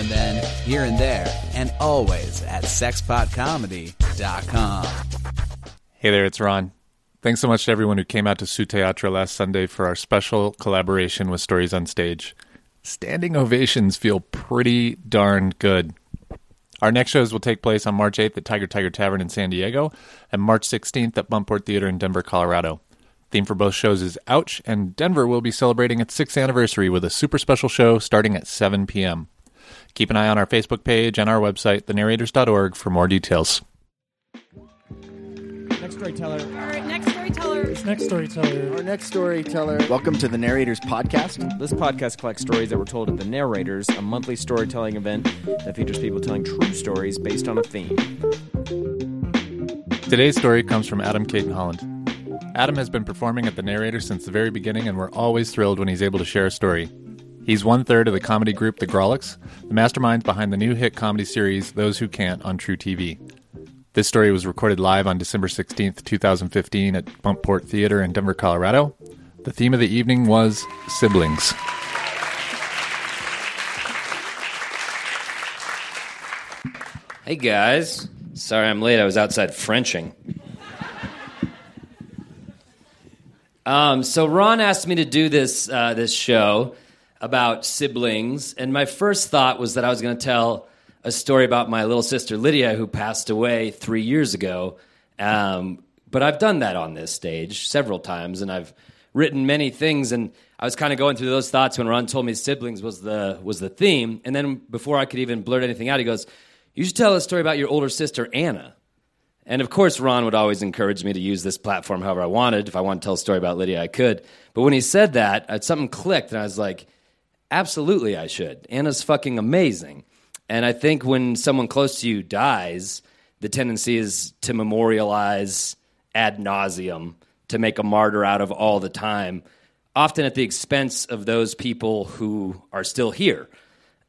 and then, here and there, and always at sexpotcomedy.com. Hey there, it's Ron. Thanks so much to everyone who came out to Su Teatro last Sunday for our special collaboration with Stories on Stage. Standing ovations feel pretty darn good. Our next shows will take place on March 8th at Tiger Tiger Tavern in San Diego and March 16th at Buntport Theater in Denver, Colorado. Theme for both shows is Ouch, and Denver will be celebrating its sixth anniversary with a super special show starting at 7 p.m. Keep an eye on our Facebook page and our website, thenarrators.org, for more details. Next storyteller. All right, next storyteller. Next storyteller. Our next storyteller. Welcome to the Narrators Podcast. This podcast collects stories that were told at the Narrators, a monthly storytelling event that features people telling true stories based on a theme. Today's story comes from Adam Cayton-Holland. Adam has been performing at the narrator since the very beginning, and we're always thrilled when he's able to share a story. He's one third of the comedy group The Grawlix, the masterminds behind the new hit comedy series Those Who Can't on TruTV. This story was recorded live on December 16th, 2015 at Buntport Theater in Denver, Colorado. The theme of the evening was siblings. Hey guys, sorry I'm late. I was outside Frenching. Um, so Ron asked me to do this uh, this show about siblings, and my first thought was that I was going to tell a story about my little sister Lydia, who passed away three years ago. Um, but I've done that on this stage several times, and I've written many things. And I was kind of going through those thoughts when Ron told me siblings was the was the theme. And then before I could even blurt anything out, he goes, "You should tell a story about your older sister Anna." And of course, Ron would always encourage me to use this platform however I wanted. If I wanted to tell a story about Lydia, I could. But when he said that, uh, something clicked, and I was like, absolutely, I should. Anna's fucking amazing. And I think when someone close to you dies, the tendency is to memorialize ad nauseum, to make a martyr out of all the time, often at the expense of those people who are still here.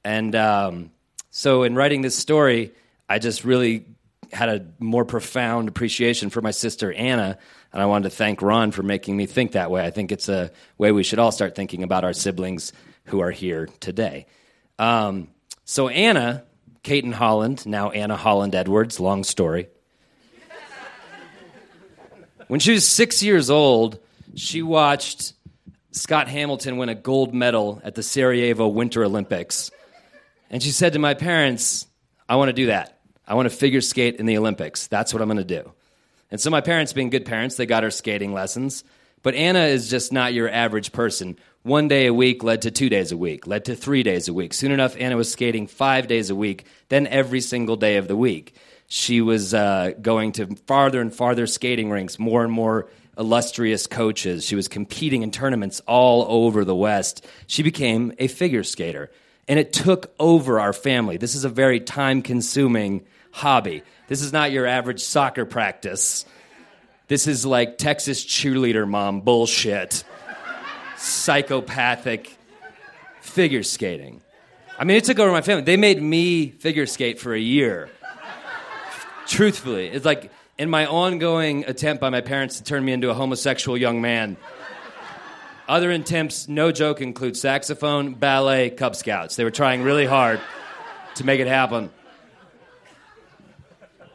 And um, so, in writing this story, I just really had a more profound appreciation for my sister Anna, and I wanted to thank Ron for making me think that way. I think it's a way we should all start thinking about our siblings who are here today. Um, so Anna, Cayton-Holland, now Anna Holland Edwards, long story. when she was six years old, she watched Scott Hamilton win a gold medal at the Sarajevo Winter Olympics. And she said to my parents, I want to do that. I want to figure skate in the Olympics. That's what I'm going to do. And so, my parents, being good parents, they got her skating lessons. But Anna is just not your average person. One day a week led to two days a week, led to three days a week. Soon enough, Anna was skating five days a week, then every single day of the week. She was uh, going to farther and farther skating rinks, more and more illustrious coaches. She was competing in tournaments all over the West. She became a figure skater, and it took over our family. This is a very time consuming hobby. This is not your average soccer practice. This is like Texas cheerleader mom bullshit. Psychopathic figure skating. I mean, it took over my family. They made me figure skate for a year. Truthfully, it's like in my ongoing attempt by my parents to turn me into a homosexual young man. Other attempts, no joke, include saxophone, ballet, Cub Scouts. They were trying really hard to make it happen.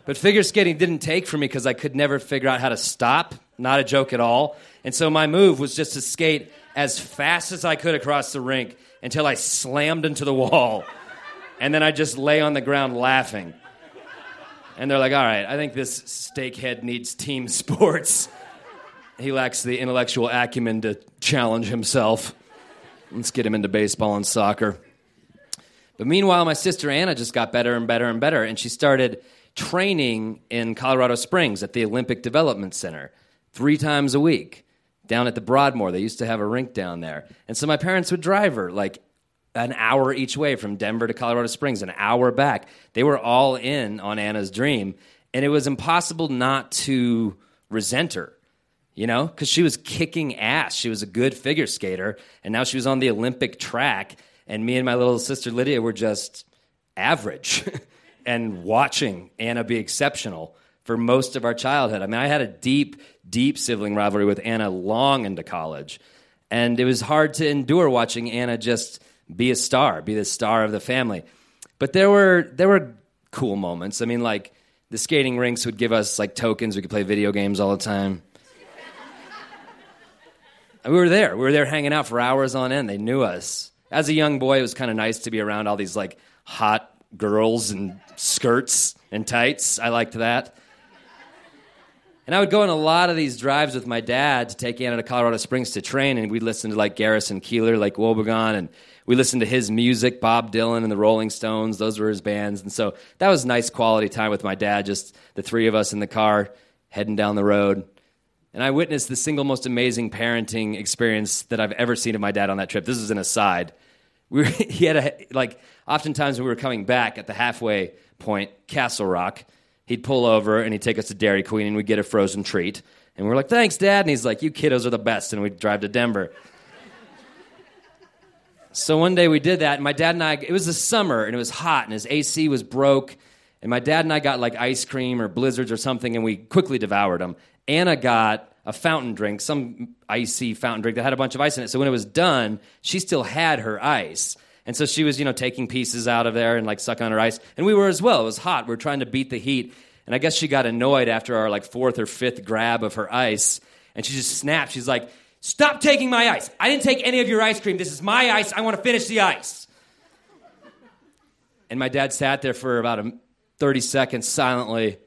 But figure skating didn't take for me because I could never figure out how to stop. Not a joke at all. And so my move was just to skate as fast as I could across the rink until I slammed into the wall. And then I just lay on the ground laughing. And they're like, all right, I think this steakhead needs team sports. He lacks the intellectual acumen to challenge himself. Let's get him into baseball and soccer. But meanwhile, my sister Anna just got better and better and better, and she started training in Colorado Springs at the Olympic Development Center three times a week down at the Broadmoor. They used to have a rink down there. And so my parents would drive her like an hour each way from Denver to Colorado Springs, an hour back. They were all in on Anna's dream. And it was impossible not to resent her, you know, because she was kicking ass. She was a good figure skater. And now she was on the Olympic track. And me and my little sister Lydia were just average. and watching Anna be exceptional for most of our childhood. I mean, I had a deep, deep sibling rivalry with Anna long into college. And it was hard to endure watching Anna just be a star, be the star of the family. But there were there were cool moments. I mean, like the skating rinks would give us like tokens. We could play video games all the time. We were there. We were there hanging out for hours on end. They knew us. As a young boy, it was kind of nice to be around all these like hot girls and skirts and tights. I liked that. And I would go on a lot of these drives with my dad to take Anna to Colorado Springs to train, and we'd listen to like Garrison Keillor, Lake Wobegon, and we listened to his music, Bob Dylan and the Rolling Stones. Those were his bands. And so that was nice quality time with my dad, just the three of us in the car heading down the road. And I witnessed the single most amazing parenting experience that I've ever seen of my dad on that trip. This is an aside. We were, he had a, like, oftentimes when we were coming back at the halfway point, Castle Rock, he'd pull over and he'd take us to Dairy Queen and we'd get a frozen treat. And we are like, thanks, Dad. And he's like, you kiddos are the best. And we'd drive to Denver. So one day we did that, and my dad and I, it was the summer, and it was hot, and his AC was broke. And my dad and I got like ice cream or blizzards or something, and we quickly devoured them. Anna got a fountain drink, some icy fountain drink that had a bunch of ice in it. So when it was done, she still had her ice. And so she was, you know, taking pieces out of there and like sucking on her ice. And we were as well. It was hot. We were trying to beat the heat. And I guess she got annoyed after our like fourth or fifth grab of her ice. And she just snapped. She's like, Stop taking my ice. I didn't take any of your ice cream. This is my ice. I want to finish the ice. And my dad sat there for about 30 seconds silently,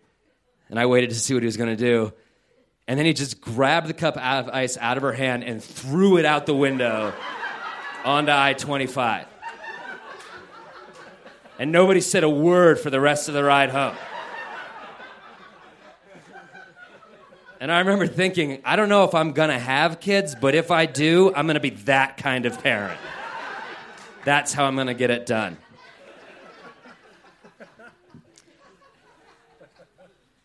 and I waited to see what he was going to do. And then he just grabbed the cup of ice out of her hand and threw it out the window onto I 25. And nobody said a word for the rest of the ride home. And I remember thinking, I don't know if I'm gonna have kids, but if I do, I'm gonna be that kind of parent. That's how I'm gonna get it done.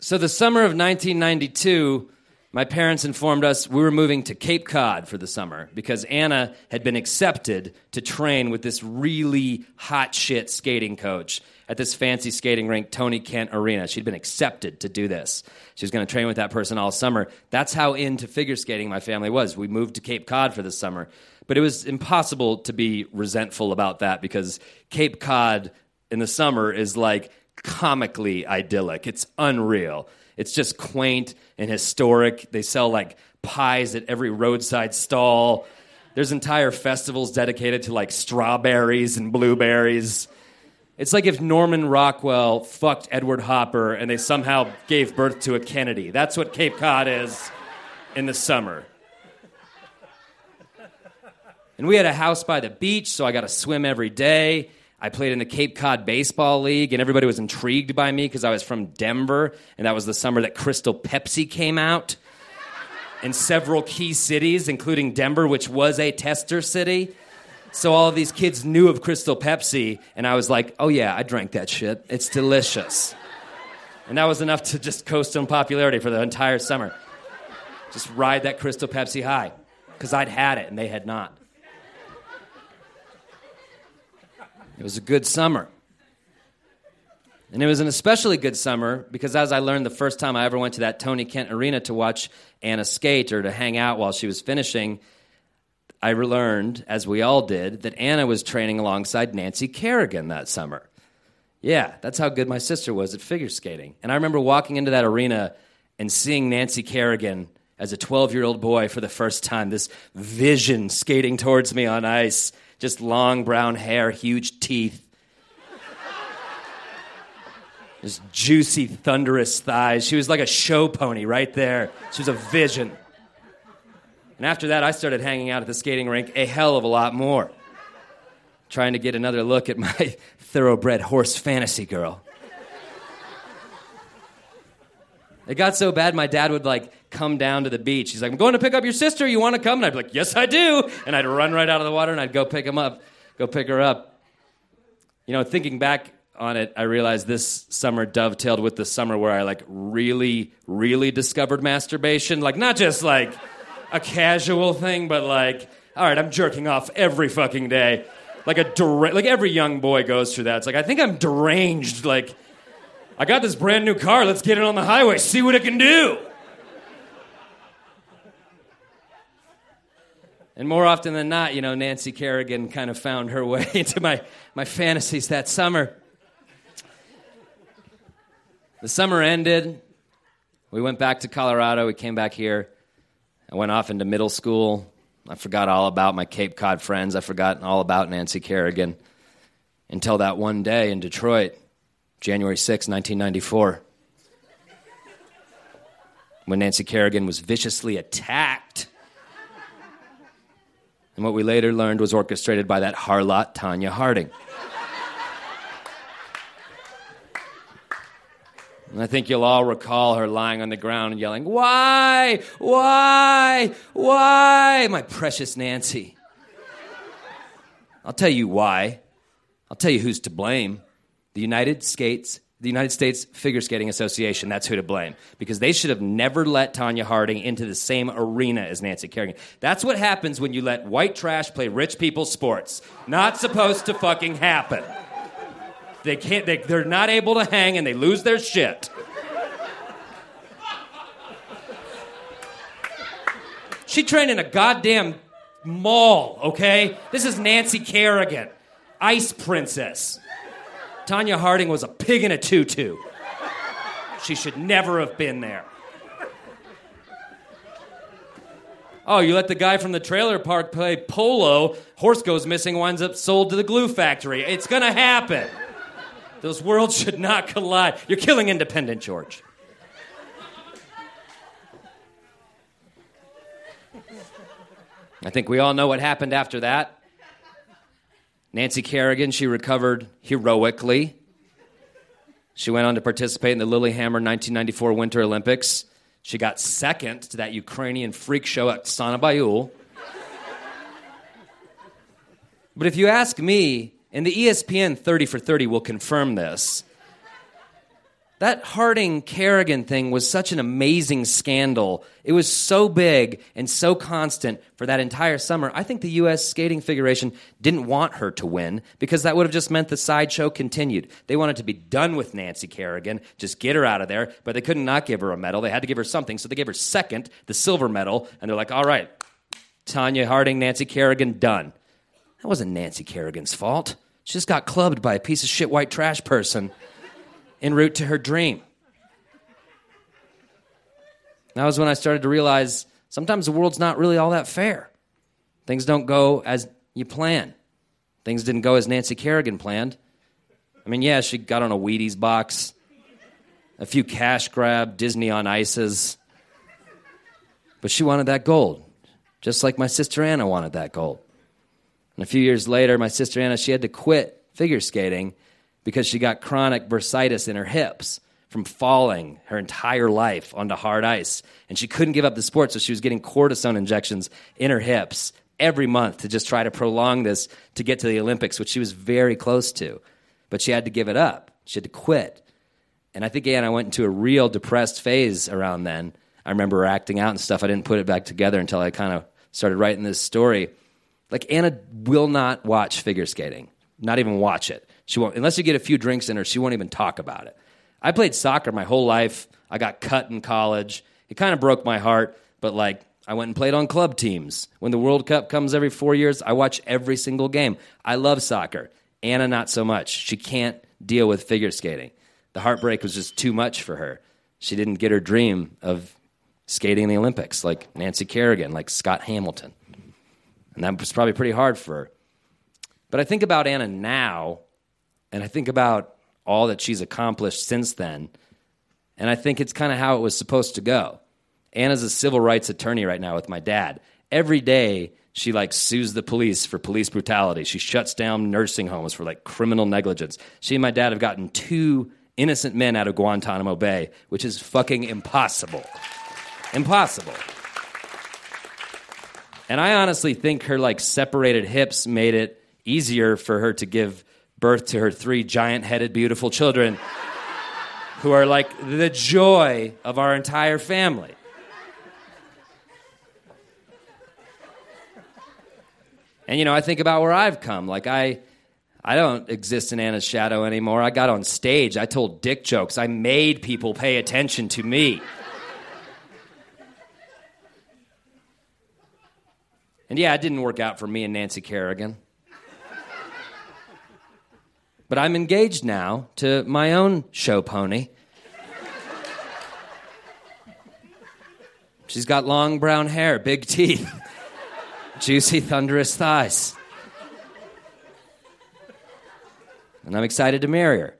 So, the summer of 1992, my parents informed us we were moving to Cape Cod for the summer because Anna had been accepted to train with this really hot shit skating coach at this fancy skating rink, Tony Kent Arena. She'd been accepted to do this. She was going to train with that person all summer. That's how into figure skating my family was. We moved to Cape Cod for the summer. But it was impossible to be resentful about that because Cape Cod in the summer is like comically idyllic. It's unreal. It's just quaint and historic. They sell like pies at every roadside stall. There's entire festivals dedicated to like strawberries and blueberries. It's like if Norman Rockwell fucked Edward Hopper and they somehow gave birth to a Kennedy. That's what Cape Cod is in the summer. And we had a house by the beach, so I got to swim every day. I played in the Cape Cod Baseball League, and everybody was intrigued by me because I was from Denver, and that was the summer that Crystal Pepsi came out in several key cities, including Denver, which was a tester city. So all of these kids knew of Crystal Pepsi, and I was like, oh yeah, I drank that shit. It's delicious. And that was enough to just coast on popularity for the entire summer. Just ride that Crystal Pepsi high, because I'd had it and they had not. It was a good summer. And it was an especially good summer because, as I learned the first time I ever went to that Tony Kent Arena to watch Anna skate or to hang out while she was finishing, I learned, as we all did, that Anna was training alongside Nancy Kerrigan that summer. Yeah, that's how good my sister was at figure skating. And I remember walking into that arena and seeing Nancy Kerrigan as a 12 year old boy for the first time, this vision skating towards me on ice, just long brown hair, huge teeth. Just juicy, thunderous thighs. She was like a show pony right there. She was a vision. And after that, I started hanging out at the skating rink a hell of a lot more, trying to get another look at my thoroughbred horse fantasy girl. It got so bad, my dad would like come down to the beach. He's like, I'm going to pick up your sister. You want to come? And I'd be like, Yes, I do. And I'd run right out of the water and I'd go pick him up, go pick her up. You know, thinking back on it, I realized this summer dovetailed with the summer where I like really, really discovered masturbation. Like, not just like, a casual thing, but like, all right, I'm jerking off every fucking day. Like a like every young boy goes through that. It's like I think I'm deranged. Like, I got this brand new car. Let's get it on the highway. See what it can do. And more often than not, you know, Nancy Kerrigan kind of found her way into my, my fantasies that summer. The summer ended. We went back to Colorado. We came back here. I went off into middle school. I forgot all about my Cape Cod friends. I forgot all about Nancy Kerrigan until that one day in Detroit, January 6, 1994, when Nancy Kerrigan was viciously attacked. And what we later learned was orchestrated by that harlot, Tonya Harding. And I think you'll all recall her lying on the ground and yelling, Why? Why? Why? My precious Nancy. I'll tell you why. I'll tell you who's to blame. The United States, the United States Figure Skating Association, that's who to blame. Because they should have never let Tonya Harding into the same arena as Nancy Kerrigan. That's what happens when you let white trash play rich people's sports. Not supposed to fucking happen. They can't, they, they're not able to hang and they lose their shit. She trained in a goddamn mall, okay? This is Nancy Kerrigan, ice princess. Tonya Harding was a pig in a tutu. She should never have been there. Oh, you let the guy from the trailer park play polo, horse goes missing, winds up sold to the glue factory. It's gonna happen. Those worlds should not collide. You're killing independent, George. I think we all know what happened after that. Nancy Kerrigan, she recovered heroically. She went on to participate in the Lillehammer 1994 Winter Olympics. She got second to that Ukrainian freak show Oksana Baiul. But if you ask me, and the ESPN 30 for 30 will confirm this. That Harding Kerrigan thing was such an amazing scandal. It was so big and so constant for that entire summer. I think the U.S. Skating Federation didn't want her to win because that would have just meant the sideshow continued. They wanted to be done with Nancy Kerrigan, just get her out of there, but they couldn't not give her a medal. They had to give her something, so they gave her second, the silver medal, and they're like, all right, Tonya Harding, Nancy Kerrigan, done. That wasn't Nancy Kerrigan's fault. She just got clubbed by a piece of shit white trash person en route to her dream. That was when I started to realize sometimes the world's not really all that fair. Things don't go as you plan. Things didn't go as Nancy Kerrigan planned. I mean, yeah, she got on a Wheaties box, a few cash grab, Disney on ices, but she wanted that gold, just like my sister Anna wanted that gold. And a few years later, my sister Anna, she had to quit figure skating because she got chronic bursitis in her hips from falling her entire life onto hard ice. And she couldn't give up the sport, so she was getting cortisone injections in her hips every month to just try to prolong this to get to the Olympics, which she was very close to. But she had to give it up, she had to quit. And I think Anna went into a real depressed phase around then. I remember her acting out and stuff. I didn't put it back together until I kind of started writing this story. Like Anna will not watch figure skating, not even watch it. She won't unless you get a few drinks in her. She won't even talk about it. I played soccer my whole life. I got cut in college. It kind of broke my heart, but like I went and played on club teams. When the World Cup comes every four years, I watch every single game. I love soccer. Anna, not so much. She can't deal with figure skating. The heartbreak was just too much for her. She didn't get her dream of skating in the Olympics like Nancy Kerrigan, like Scott Hamilton. And that was probably pretty hard for her. But I think about Anna now, and I think about all that she's accomplished since then, and I think it's kind of how it was supposed to go. Anna's a civil rights attorney right now with my dad. Every day, she like sues the police for police brutality. She shuts down nursing homes for like criminal negligence. She and my dad have gotten two innocent men out of Guantanamo Bay, which is fucking impossible. Impossible. And I honestly think her like separated hips made it easier for her to give birth to her three giant headed, beautiful children who are like the joy of our entire family. And you know, I think about where I've come. Like I I don't exist in Anna's shadow anymore. I got on stage, I told dick jokes. I made people pay attention to me. And yeah, it didn't work out for me and Nancy Kerrigan. But I'm engaged now to my own show pony. She's got long brown hair, big teeth, juicy, thunderous thighs. And I'm excited to marry her.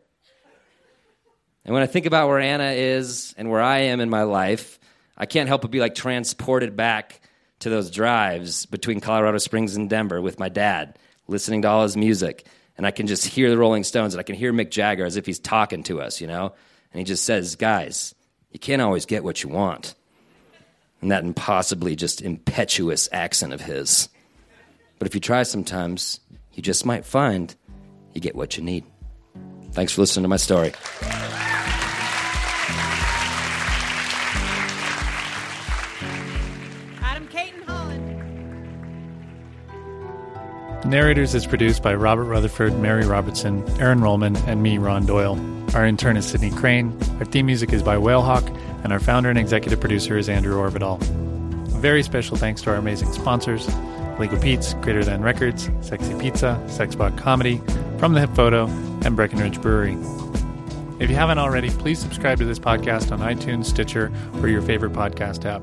And when I think about where Anna is and where I am in my life, I can't help but be like transported back to those drives between Colorado Springs and Denver with my dad, listening to all his music, and I can just hear the Rolling Stones and I can hear Mick Jagger as if he's talking to us, you know? And he just says, Guys, you can't always get what you want. And that impossibly just impetuous accent of his. But if you try sometimes, you just might find you get what you need. Thanks for listening to my story. Narrators is produced by Robert Rutherford, Mary Robertson, Aaron Rollman, and me, Ron Doyle. Our intern is Sydney Crane. Our theme music is by Whalehawk, and our founder and executive producer is Andrew Orvedahl. Very special thanks to our amazing sponsors Legal Pete's, Greater Than Records, Sexy Pizza, Sexpot Comedy, From the Hip Photo, and Breckenridge Brewery. If you haven't already, please subscribe to this podcast on iTunes, Stitcher, or your favorite podcast app.